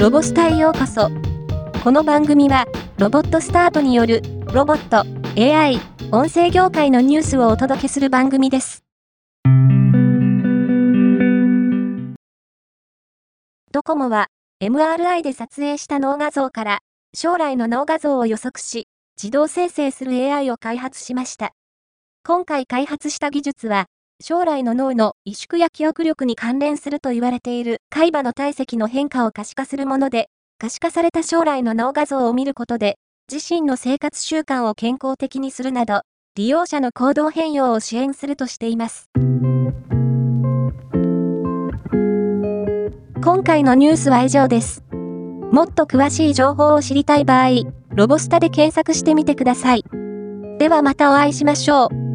ロボスタへようこそ。この番組は、ロボットスタートによる、ロボット、AI、音声業界のニュースをお届けする番組です。ドコモは、MRI で撮影した脳画像から、将来の脳画像を予測し、自動生成する AI を開発しました。今回開発した技術は、将来の脳の萎縮や記憶力に関連すると言われている海馬の体積の変化を可視化するもので、可視化された将来の脳画像を見ることで、自身の生活習慣を健康的にするなど、利用者の行動変容を支援するとしています。今回のニュースは以上です。もっと詳しい情報を知りたい場合、ロボスタで検索してみてください。ではまたお会いしましょう。